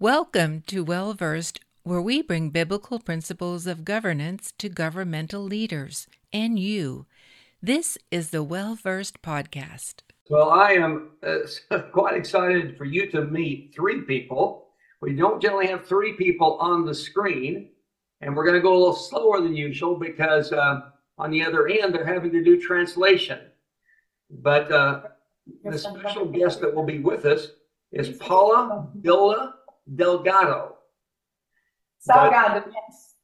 Welcome to Well Versed, where we bring biblical principles of governance to governmental leaders and you. This is the Well Versed Podcast. Well, I am uh, quite excited for you to meet three people. We don't generally have three people on the screen, and we're going to go a little slower than usual because uh, on the other end, they're having to do translation. But uh, the special guest that will be with us is Paula Billa Delgado. Salgado, yes.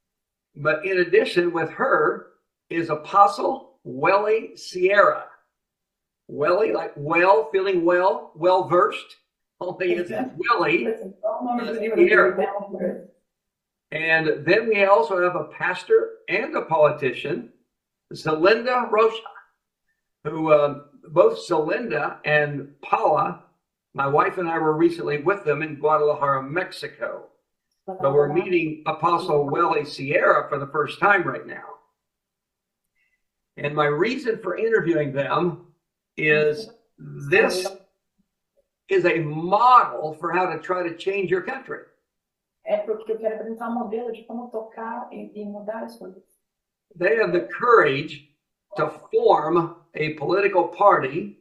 But in addition, with her is Apostle Welly Sierra. Welly, like well, feeling well, well versed. Only it's Welly. Listen, todo nome do livro Here. And then we also have a pastor and a politician, Zelinda Rocha, who um, both Zelinda and Paula, my wife and I were recently with them in Guadalajara, Mexico. But we're meeting Apostle Welly Sierra for the first time right now. And my reason for interviewing them is this is a model for how to try to change your country. É porque eu quero apresentar um modelo de como tocar e, e mudar as coisas. They have the courage to form a political party.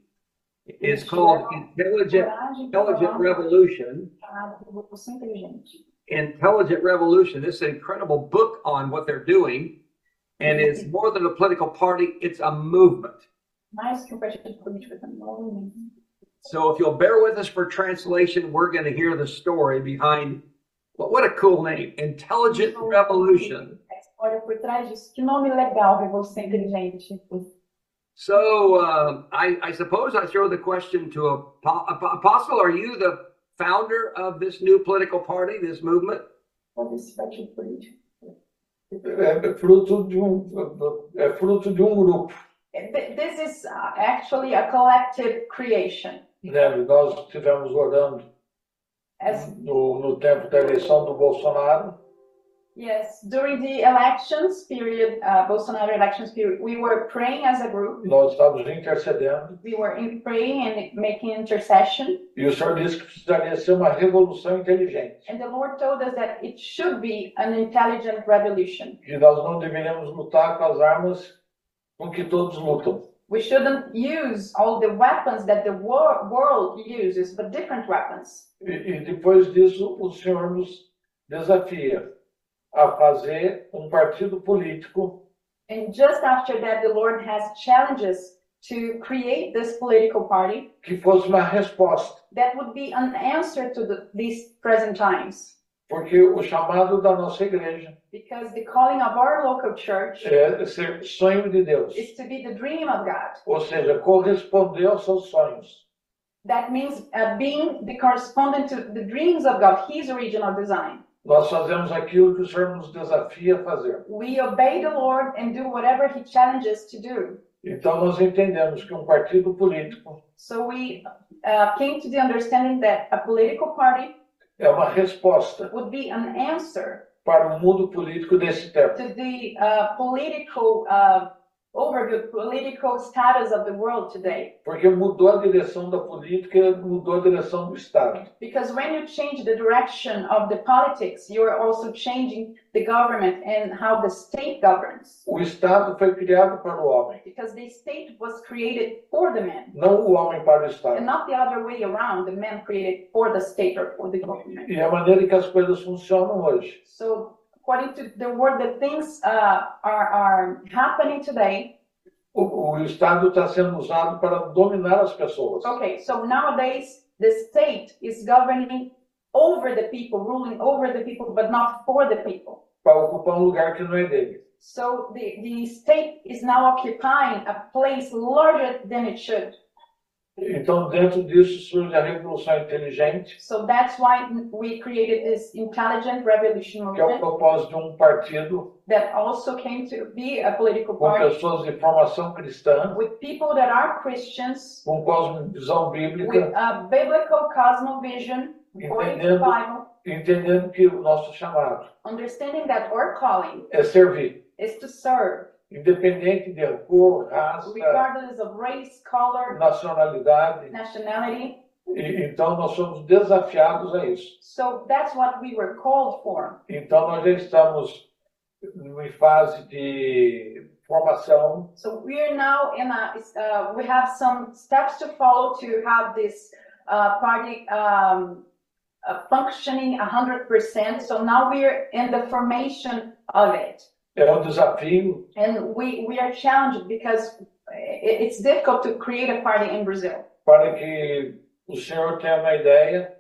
It's called Intelligent, Intelligent Revolution. Intelligent Revolution. This is an incredible book on what they're doing. And it's more than a political party, it's a movement. So if you'll bear with us for translation, we're going to hear the story behind what, what a cool name Intelligent Revolution. A. So uh, I, I suppose I throw the question to Apo- Apo- Apostle. Are you the founder of this new political party, this movement? Qual esse partido político? é fruto de um é fruto de um grupo This is uh, actually a collective creation. né nós estivemos orando As no, no tempo da eleição do Bolsonaro Yes, during the elections period, uh, Bolsonaro elections period, we were praying as a group. nós estávamos intercedendo We were in praying and making intercession. e o Senhor disse que precisaria ser uma revolução inteligente And the Lord told us that it should be an intelligent revolution. que nós não deveríamos lutar com as armas com que todos lutam We shouldn't use all the weapons that the wor- world uses, but different weapons. e, e depois disso o Senhor nos desafia a fazer um partido político And just after that, the Lord has challenges to create this political party que fosse uma resposta that would be an answer to the, these present times. porque o chamado da nossa igreja Because the calling of our local church é ser sonho de Deus is to be the dream of God. ou seja, corresponder aos seus sonhos. That means uh, being the correspondent to the dreams of God, His original design. Nós fazemos aquilo que o Senhor nos desafia a fazer. We obey the Lord and do whatever He challenges to do. Então, nós entendemos que um partido político So we uh, came to the understanding that a political party é uma resposta would be an answer para o mundo político desse tempo. to the uh, political uh, overview, political status of the world today. Porque mudou a direção da política, mudou a direção do Estado. Because when you change the direction of the politics, you are also changing the government and how the state governs. O Estado foi criado para o homem, Because the state was created for the man. não o homem para o and not the other way around, the man created for the state or for the government. E a maneira que as coisas funcionam hoje So according to the word that things uh, are, are happening today, o, o Estado está sendo usado para dominar as pessoas. okay, so nowadays the state is governing over the people, ruling over the people, but not for the people. Para ocupar um lugar que não é dele. So the, the state is now occupying a place larger than it should. Então, dentro disso surge a revolução inteligente, So that's why we created this intelligent revolution que é o movement propósito de um partido that also came to be a political com party. pessoas de formação cristã, with people that are Christians, com cosmovisão with bíblica, a biblical cosmovision according to the Bible, entendendo que o nosso chamado understanding that our calling é servir, is to serve, independente de cor, raça, regardless of race, color, nacionalidade, nationality, E- então nós somos desafiados a isso. So that's what we were called for. Então nós já estamos em fase de formação So we are now in a, uh, we have some steps to follow to have this uh, party um, uh, functioning 100%. So now we're in the formation of it. É um desafio And we, we are challenged because it, it's difficult to create a party in Brazil. para que o senhor tenha uma ideia,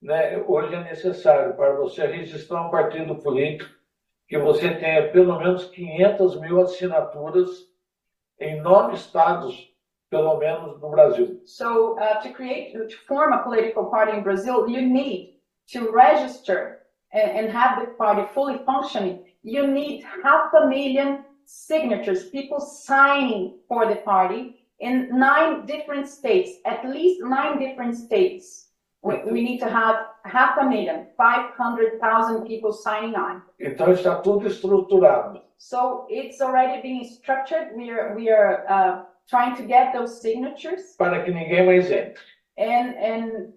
né? Hoje é necessário para você registrar um partido político que você tenha pelo menos 500 mil assinaturas em nove estados, pelo menos no Brasil. So uh, to create, to form a political party in Brazil, you need to register and, and have the party fully functioning. You need half a million signatures, people signing for the party in nine different states, at least nine different states. We, we need to have half a million, 500,000 people signing on. Então está tudo estruturado. So it's already being structured. We are, we are uh, trying to get those signatures. para que ninguém mais entre. And, and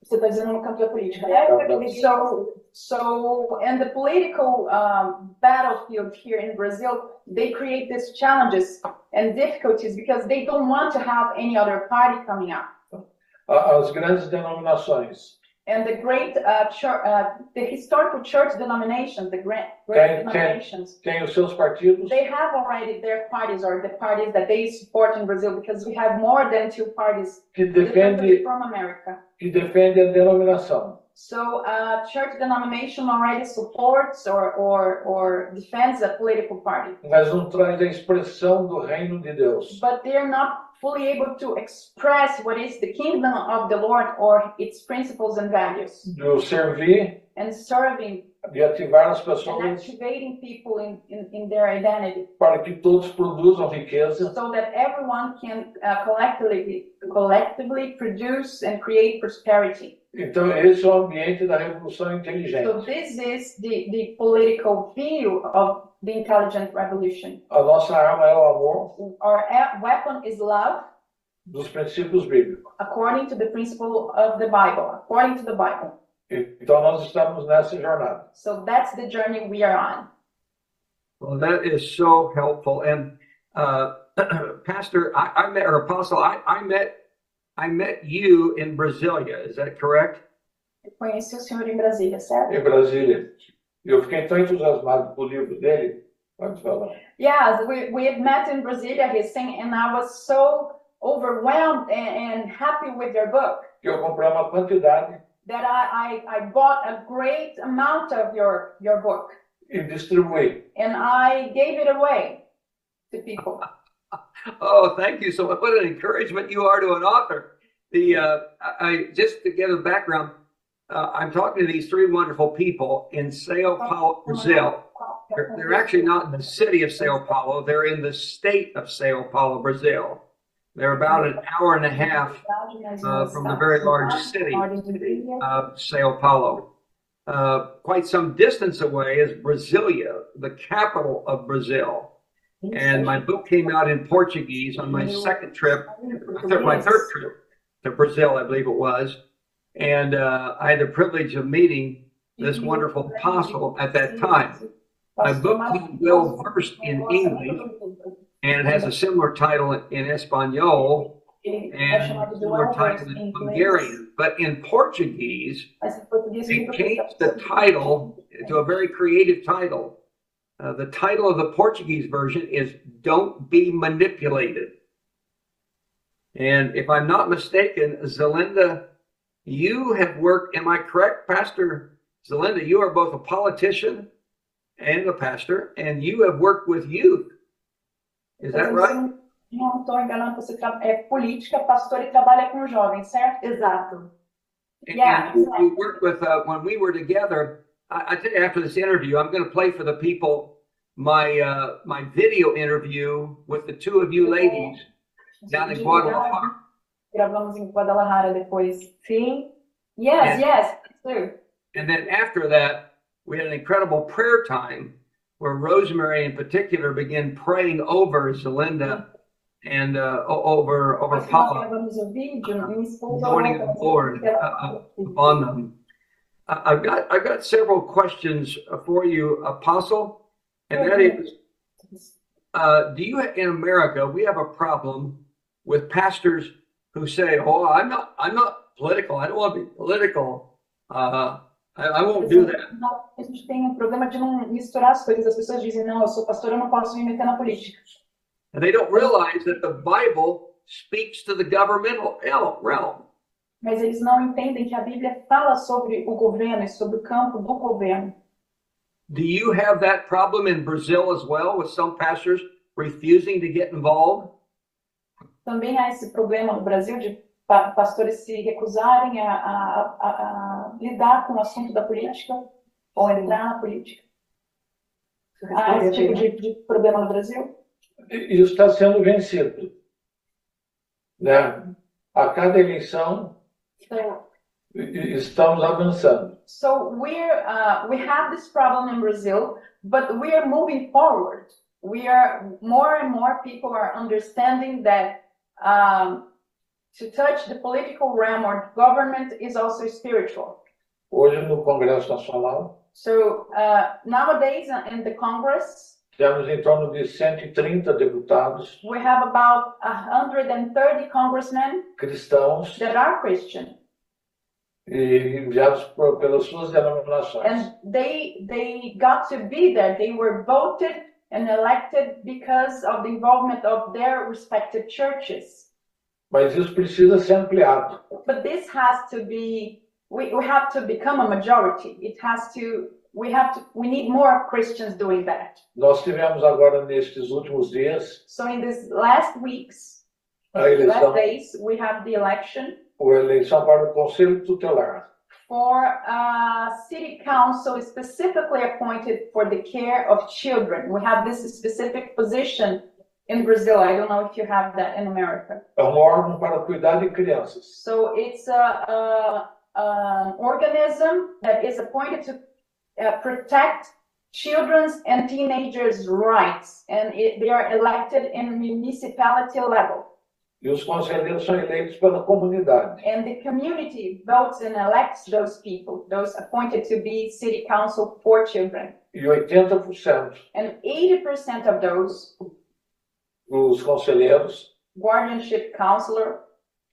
você está dizendo no campo da política, né? So, so, in the political um, battlefield here in Brazil, they create these challenges and difficulties because they don't want to have any other party coming up. As grandes denominações And the great, uh, church, uh, the historical church denominations, the great, great can- denominations, têm os seus partidos they have already their parties or the parties that they support in Brazil because we have more than two parties que differently from America. que defende a denominação. So uh, church denomination already supports or, or, or defends a political party, mas não traz a expressão do reino de Deus. but they're not fully able to express what is the kingdom of the Lord or its principles and values. De o servir, And serving de ativar as and pessoas activating people in, in, in their identity para que todos produzam riqueza so that everyone can uh, collectively, collectively produce and create prosperity. Então, esse é o ambiente da revolução So this is the, the political view of the intelligent revolution. A nossa arma é o amor Our weapon is love dos princípios bíblicos. according to the principle of the Bible, according to the Bible. Então, nós estamos nessa jornada. So that's the journey we are on. Well, that is so helpful. And uh, Pastor, I, I met, or Apostle, I, I met, I met you in Brasilia. Is that correct? Eu conheci o senhor em Brasília, certo? Em Brasília. Eu fiquei tão entusiasmado com o livro dele. Pode falar. Yes, we, we had met in Brasilia, he's saying, and I was so overwhelmed and, and happy with your book Que eu comprei uma quantidade that I, I, I bought a great amount of your, your book e distribuí. and I gave it away to people. Oh, thank you so much. What an encouragement you are to an author. The uh, I just to give a background, uh, I'm talking to these three wonderful people in Sao Paulo, Brazil. They're, they're actually not in the city of Sao Paulo. They're in the state of Sao Paulo, Brazil. They're about an hour and a half uh, from the very large city of Sao Paulo. Uh, quite some distance away is Brasilia, the capital of Brazil. And my book came out in Portuguese on my second trip, my third trip to Brazil, I believe it was. And uh, I had the privilege of meeting this wonderful apostle at that time. My book is well versed in English, and it has a similar title in Espanol and similar title in Hungarian. But in Portuguese, they changed the title to a very creative title. Uh, the title of the Portuguese version is Don't Be Manipulated. And if I'm not mistaken, Zelinda, you have worked, am I correct, Pastor Zelinda? You are both a politician and a pastor, and you have worked with youth. Is that right? Não estou enganando, você tra- é política, pastor e trabalha com jovens, certo? Exato. And- Yeah. and we worked with, uh, when we were together, I, I tell you, after this interview, I'm going to play for the people my, uh, my video interview with the two of you ladies down in Guadalajara. Gravamos em Guadalajara depois. Sim. Yes, Yeah. yes, too. And then after that, we had an incredible prayer time where Rosemary in particular began praying over Zelinda and uh, over over Nós nós Paula gravamos o vídeo, minha esposa joining the Lord uh, uh, on them. I've got I've got several questions for you, Apostle, and that is, uh, do you in America we have a problem with pastors who say, "Oh, I'm not I'm not political. I don't want to be political. Uh, I, I won't do that." A gente tem um problema de não misturar as coisas. As pessoas dizem, não, eu sou pastor, eu não posso me meter na política. And they don't realize that the Bible speaks to the governmental realm. Mas eles não entendem que a Bíblia fala sobre o governo e sobre o campo do governo. Do you have that problem in Brazil as well, with some pastors refusing to get involved? Também há esse problema no Brasil de pa- pastores se recusarem a, a- a- a lidar com o assunto da política ou entrar na política. Há esse tipo de, de problema no Brasil? Isso está sendo vencido. Né? A cada eleição, e- estamos avançando. so we're uh, we have this problem in Brazil, but we are moving forward. We are more and more people are understanding that um, to touch the political realm or government is also spiritual. Hoje, no Congresso Nacional, So uh, nowadays uh, in the Congress, temos em torno de 130 deputados we have about 130 congressmen cristãos that are Christian, e enviados por, pelas suas denominações. and they they got to be there. They were voted and elected because of the involvement of their respective churches. Mas isso precisa ser ampliado. But this has to be we, we have to become a majority. It has to we have to we need more Christians doing that. Nós tivemos agora, nestes últimos dias, So in these last weeks, last days, we have the election a eleição para o Conselho Tutelar. for a city council specifically appointed for the care of children. We have this specific position in Brazil. I don't know if you have that in America. É um órgão para cuidar de crianças. So it's a, a, an organism that is appointed to uh, protect children's and teenagers' rights, and it, they are elected in municipality level. E os conselheiros são eleitos pela comunidade. And the community votes and elects those people, those appointed to be city council for children. E 80% And 80% of those dos conselheiros guardianship counselor,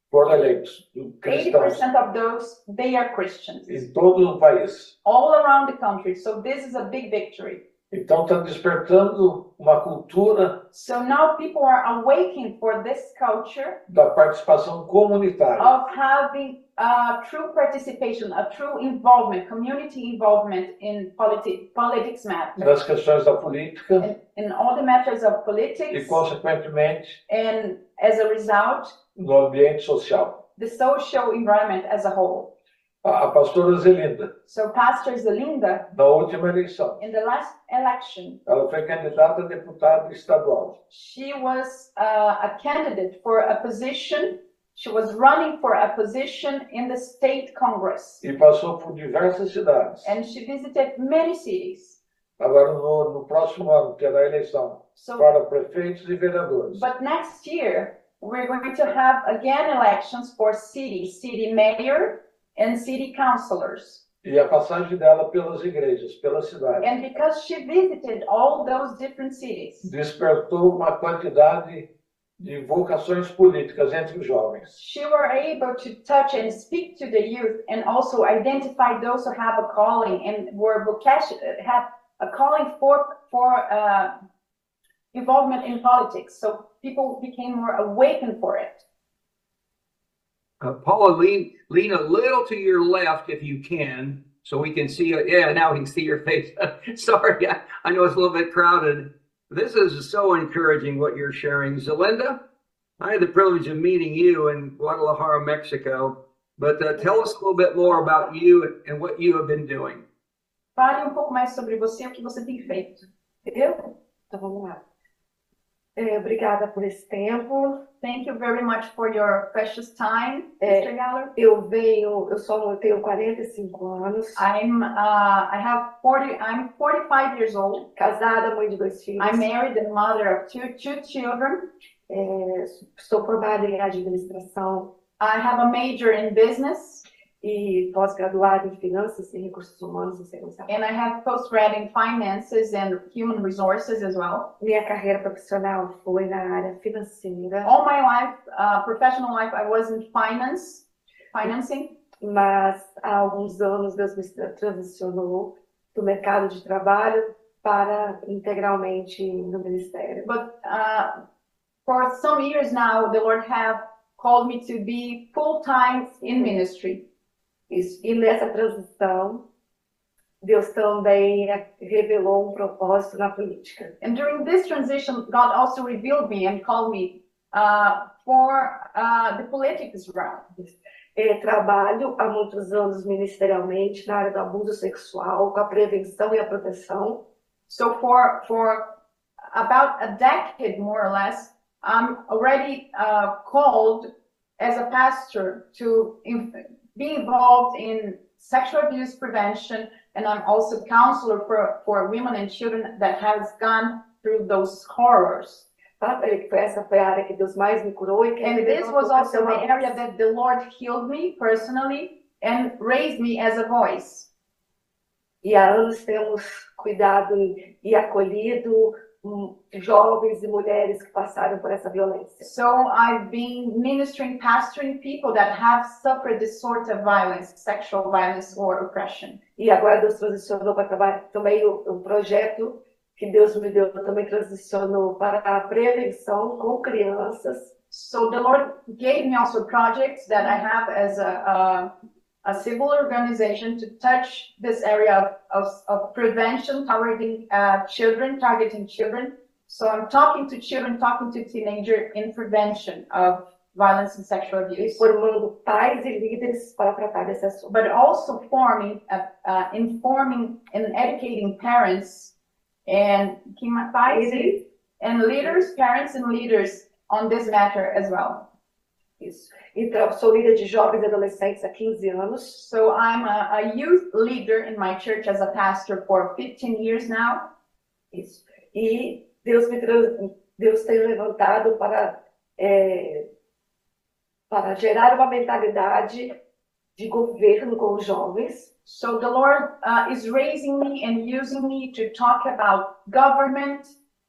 foram eleitos cristãos 80% of those, they are Christians em todo o país. all around the country. So this is a big victory. Então está despertando uma cultura So now people are awakening for this culture da participação comunitária. of having a true participation, a true involvement, community involvement in politi- politics matters, nas questões da política in, in all the matters of e, politics, consequentemente, and as a result, no ambiente social. the social environment as a whole. A, pastora Zelinda, So Pastor Zelinda, na última eleição, in the last election, ela foi candidata a deputada estadual. she was uh, a candidate for a position. She was running for a position in the state congress, e passou por diversas cidades. and she visited many cities. Agora, no, no próximo ano, terá eleição So, para prefeitos e vereadores. but next year we're going to have again elections for city, city mayor, and city councilors. E a passagem dela pelas igrejas, pela cidade, And because she visited all those different cities, despertou uma quantidade de vocações políticas entre os jovens. she were able to touch and speak to the youth and also identify those who have a calling and were vocation have a calling for for uh, involvement in politics so people became more awakened for it Uh, Paula, lean lean a little to your left if you can, so we can see you. Yeah, now we can see your face. Sorry, I, I know it's a little bit crowded. This is so encouraging what you're sharing, Zelinda. I had the privilege of meeting you in Guadalajara, Mexico. But uh, tell us a little bit more about you and, and what you have been doing. fale um pouco mais sobre você o que você tem feito Eu? Então vamos lá. É, obrigada por esse tempo. thank you very much for your precious time É. Mr. Galler. Eu venho, eu eu tenho 45 anos, I'm uh, I have 40 I'm 45 years old casada, mãe de dois filhos. I'm married and mother of two two children É, sou formada em administração I have a major in business e pós-graduada em finanças e recursos humanos e segurança. and I have postgrad in finances and human resources as well. Minha carreira profissional foi na área financeira, All my life, uh, professional life, I was in finance, financing. mas há alguns anos Deus me transicionou do mercado de trabalho para integralmente no ministério. But uh, for some years now, the Lord have called me to be full time in ministry. E nessa transição, Deus também revelou um propósito na política. And during this transition, God also revealed me and called me uh, for uh, the politics realm. É, trabalho há muitos anos ministerialmente na área do abuso sexual, com a prevenção e a proteção. So for for about a decade, more or less, I'm already uh, called as a pastor to be involved in sexual abuse prevention, and I'm also counselor for for women and children that has gone through those horrors. Tá? É, que foi- Essa foi a área que Deus mais me curou e que And this was also the area that the Lord healed me personally and raised me as a voice. E há anos temos cuidado e, acolhido jovens e mulheres que passaram por essa violência. So I've been ministering, pastoring people that have suffered this sort of violence, sexual violence or oppression. E agora Deus transicionou para trabalhar também o, o projeto que Deus me deu também transicionou para a prevenção com crianças So the Lord gave me also projects that I have as a, a, a civil organization to touch this area of, of, of prevention targeting uh, children, targeting children. So I'm talking to children, talking to teenagers in prevention of violence and sexual abuse. formando pais e líderes para tratar desse assunto. but also forming, uh, uh, informing and educating parents and pais e- and leaders, parents and leaders on this matter as well. Isso. Então, sou líder de jovens e adolescentes há 15 anos. So I'm a, a youth leader in my church as a pastor for 15 years now. Isso. E Deus me Deus tem levantado para é, para gerar uma mentalidade de governo com os jovens So the Lord uh, is raising me and using me to talk about government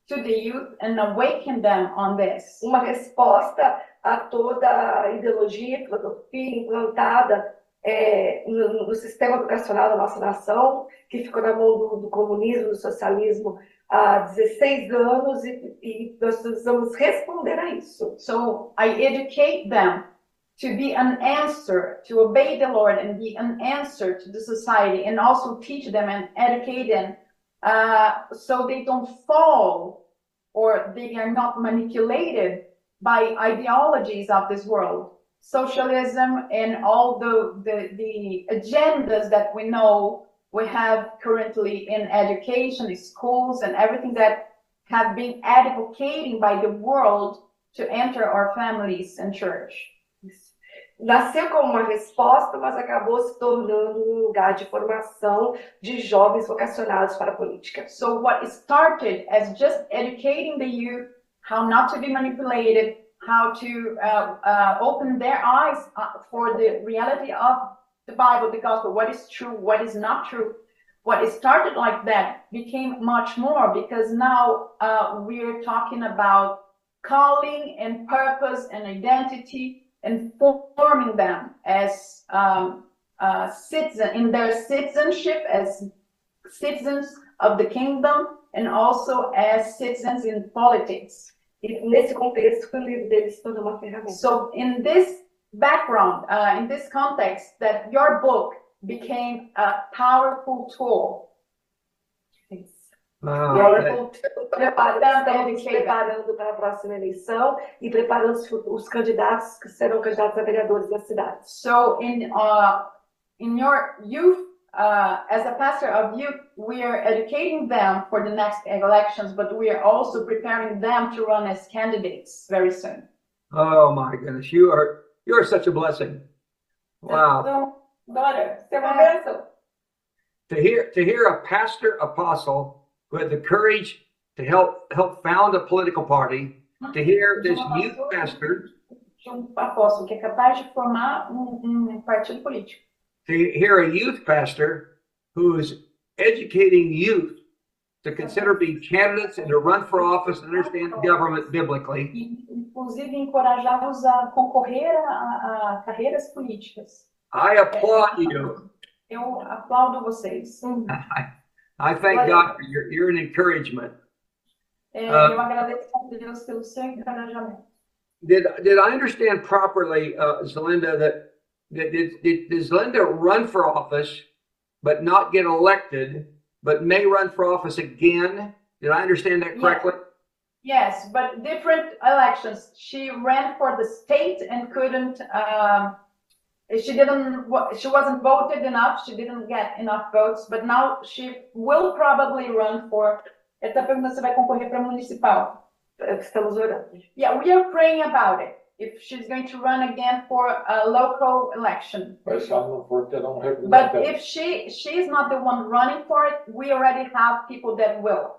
to the youth and awaken them on this. uma resposta a toda a ideologia, filosofia implantada é, no, no sistema educacional da nossa nação, que ficou na mão do, do comunismo, do socialismo há 16 anos, e, e nós precisamos responder a isso. So I educate them to be an answer, to obey the Lord and be an answer to the society, and also teach them and educate them uh, so they don't fall or they are not manipulated by ideologies of this world. Socialism and all the, the, the agendas that we know we have currently in education, in schools, and everything that have been advocating by the world to enter our families and church. Nasceu como uma resposta, mas acabou se tornando um lugar de formação de jovens vocacionados para a política. So what started as just educating the youth how not to be manipulated, how to uh, uh, open their eyes uh, for the reality of the Bible, the gospel, what is true, what is not true. What it started like that became much more because now uh, we're talking about calling and purpose and identity and forming them as um, uh, citizen in their citizenship as citizens of the kingdom and also as citizens in politics. E nesse contexto, o livro deles se tornou uma ferramenta. So in this background, uh, in this context, that your book became a powerful tool. Wow. E aí, Powerful preparando, Tanto estamos nos educated. preparando para a próxima eleição e preparando os, os candidatos que serão candidatos a vereadores da cidade. So in uh, in your youth, uh, as a pastor of youth, we are educating them for the next elections, but we are also preparing them to run as candidates very soon. Oh my goodness, you are you are such a blessing. Wow. Então, Dora, você é uma To hear to hear a pastor apostle who had the courage to help help found a political party to hear this youth pastor, de um apóstolo que é capaz de formar um, um partido político. To hear a youth pastor who is educating youth to consider being candidates and to run for office and understand government biblically. Inclusive, encorajá-los a concorrer a, a carreiras políticas. I applaud you. Eu aplaudo vocês. I, I thank God for your, you're an encouragement. É, Ah. eu agradeço a Deus pelo seu encorajamento. Did, did I understand properly, uh, Zelinda, that did, did, Zelinda run for office but not get elected, but may run for office again? Did I understand that correctly? Yes, but different elections. She ran for the state and couldn't, um, she didn't, she wasn't voted enough. She didn't get enough votes, but now she will probably run for, ele tá perguntando se vai concorrer para municipal. Estamos orando. Yeah, we are praying about it. If she's going to run again for a local election. Mas se ela não for, terá um But representante. if she, she's not the one running for it, we already have people that will.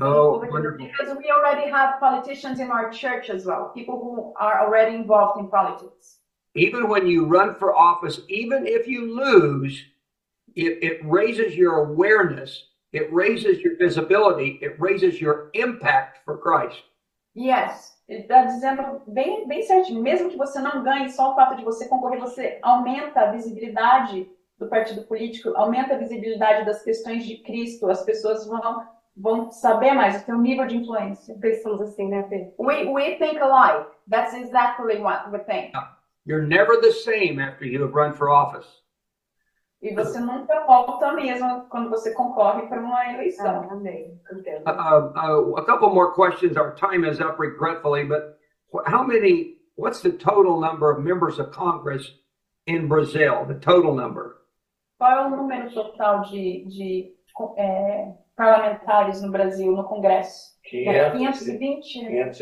Oh, wonderful. Because we already have politicians in our church as well, people who are already involved in politics. Even when you run for office, even if you lose, it, it raises your awareness, it raises your visibility, it raises your impact for Christ. Yes, ele está dizendo bem, bem certinho, mesmo que você não ganhe, só o fato de você concorrer, você aumenta a visibilidade do partido político, aumenta a visibilidade das questões de Cristo, as pessoas vão, vão saber mais, o seu nível de influência. Pensamos assim, né, Fê? We, we think alike, that's exactly what we think. You're never the same after you have run for office. E você nunca volta mesmo quando você concorre para uma Ah, eleição. amém. Entendo. Uh, uh, a couple more questions. Our time is up regretfully, but how many, what's the total number of members of Congress in Brazil? The total number? Qual é o número total de, de é, parlamentares no Brasil, no Congresso? 500, 520? 500,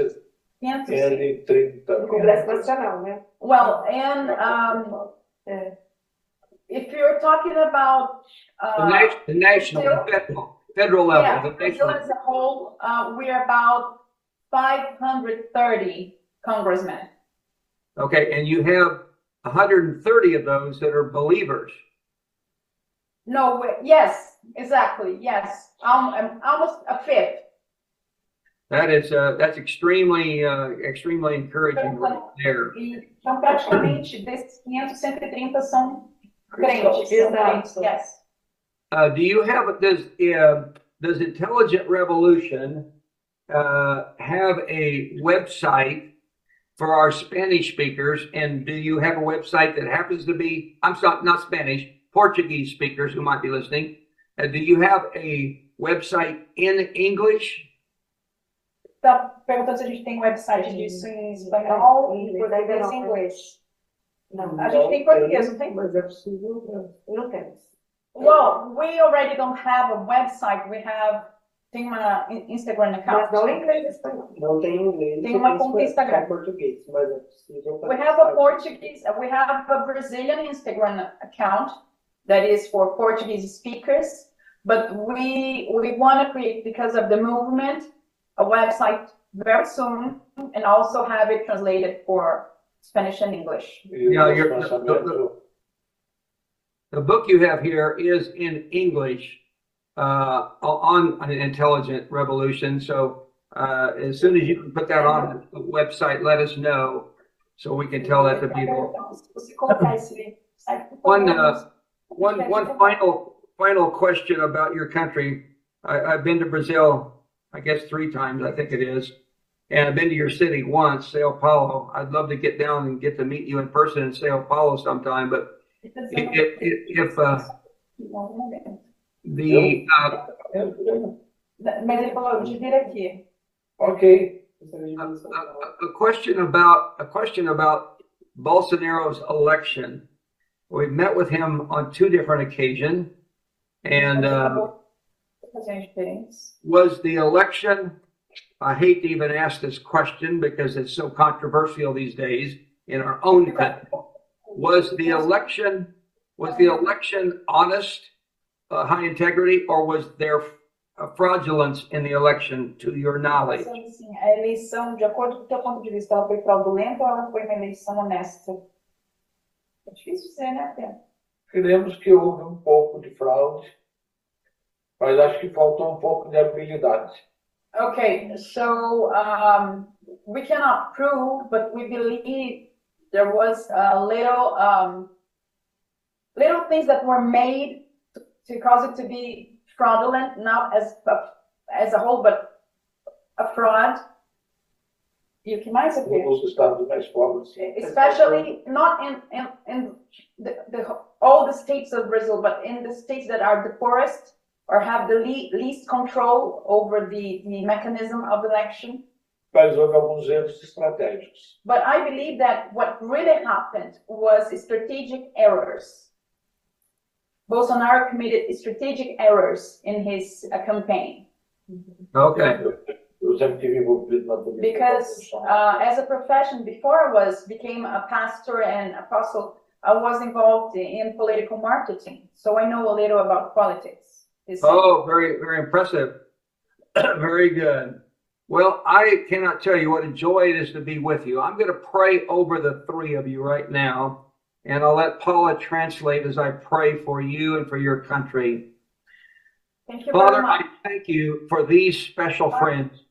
500? 530. No Congresso Nacional, né? Well, and um, É. if you're talking about The uh, nat- the national, the federal, federal yeah, level, the Brazil national. as a whole, uh, we're about 530 congressmen. Okay, and you have 130 of those that are believers. No, we- yes, exactly, yes, um, um, almost a fifth. That is, uh, that's extremely, uh, extremely encouraging right there. E, então, desses 500, 130 são crentes. são Exato. Yes. Uh, do you have, does, uh, does Intelligent Revolution, uh, have a website for our Spanish speakers? And do you have a website that happens to be, I'm sorry, not Spanish, Portuguese speakers who might be listening? Uh, do you have a website in English? Tá perguntando se a gente tem um website disso em espanhol, Em em inglês, português e inglês. Não, A gente tem português, não tem? Mas é possível. né? não temos. Well, we already don't have a website. We have tem uma in- Instagram Mas account. não em inglês e espanhol. Não tem inglês. Tem uma conta Instagram. português, mas é possível. We have a Portuguese, uh, we have a Brazilian Instagram account that is for Portuguese speakers, but we we want to create because of the movement a website very soon and also have it translated for Spanish and English. O Yeah, nosso you're- The book you have here is in English uh, on an intelligent revolution. So uh, as soon as you can put that on the website, let us know so we can tell that to people. Se você colocar esse site, por One, favor, uh, One one final final question about your country. I, I've been to Brazil, I guess three times, I think it is, and I've been to your city once, Sao Paulo. I'd love to get down and get to meet you in person in Sao Paulo sometime. But if if, if uh, the uh, Mas ele falou de vir aqui. Ok. a, a, a question about a question about Bolsonaro's election. We've met with him on two different occasions, and uh, was the election. I hate to even ask this question because it's so controversial these days in our own country. Was the election was the election honest, uh, high integrity, or was there fraudulence in the election to your knowledge? Pensando assim, a eleição, de acordo com o teu ponto de vista, ela foi fraudulenta ou ela foi uma eleição honesta? É difícil dizer, né, Pedro? Cremos que houve um pouco de fraude, mas acho que faltou um pouco de habilidade. Okay, so um, we cannot prove, but we believe there was a little, um, little things that were made to, to cause it to be fraudulent, not as a, as a whole, but a fraud. you can E o que mais aqui? Nos estados mais pobres, sim. Especially not in, in, in the, the, all the states of Brazil, but in the states that are the poorest or have the le- least control over the, the mechanism of election. Mas houve alguns erros estratégicos. But I believe that what really happened was strategic errors. Bolsonaro committed strategic errors in his uh, campaign Okay. Eu sempre tive envolvido na política. because uh, as a profession before I was became a pastor and apostle, I was involved in political marketing, so I know a little about politics. Is- Oh, very, very impressive. very good. Well, I cannot tell you what a joy it is to be with you. I'm going to pray over the three of you right now, and I'll let Paula translate as I pray for you and for your country. Thank you very Father, much. I thank you for these special friends.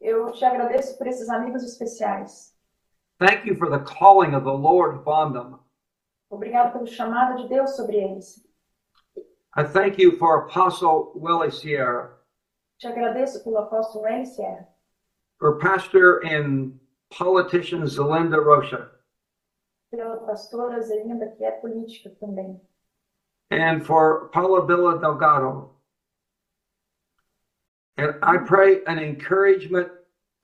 Eu te agradeço por esses amigos especiais. Thank you for the calling of the Lord upon them. Obrigado pelo chamado de Deus sobre eles. I thank you for Apostle Welly Sierra, Te agradeço pelo apóstolo Ray Sierra, for Pastor and politician Zelinda Rocha, pela pastora Zelinda, que é política também. and for Paula Villa Delgado. And I pray an encouragement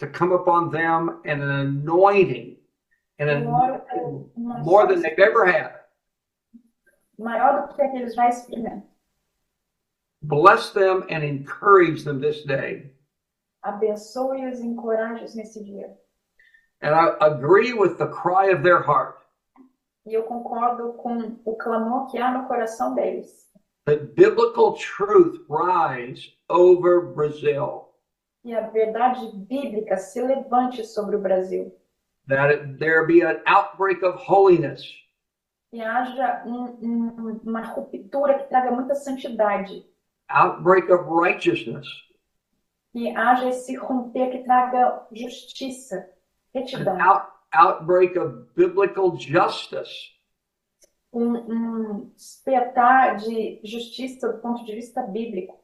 to come upon them and an anointing and an uma more than they've ever had. maior do que a que eles já experimentam. Bless them and encourage them this day. Abençoe e os encoraje nesse dia. And I agree with the cry of their heart E eu concordo com o clamor que há no coração deles. that biblical truth rise over Brazil, Que a verdade bíblica se levante sobre o Brasil. that there be an outbreak of holiness, Que haja um- um- uma ruptura que traga muita santidade. Outbreak of righteousness, Que haja esse romper que traga justiça, retidão. out, outbreak of biblical justice, Um, um despertar de justiça do ponto de vista bíblico.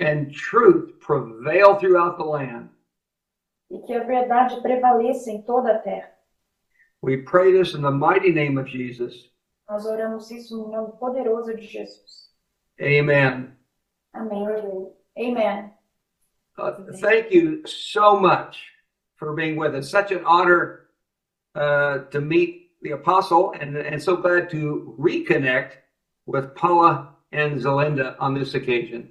and truth prevail throughout the land. E que a verdade prevaleça em toda a terra. We pray this in the mighty name of Jesus. Nós oramos isso no nome poderoso de Jesus. Amen. Amém. Amen. Uh, thank you so much for being with us. Such an honor uh, to meet the apostle, and, and so glad to reconnect with Paula and Zelinda on this occasion.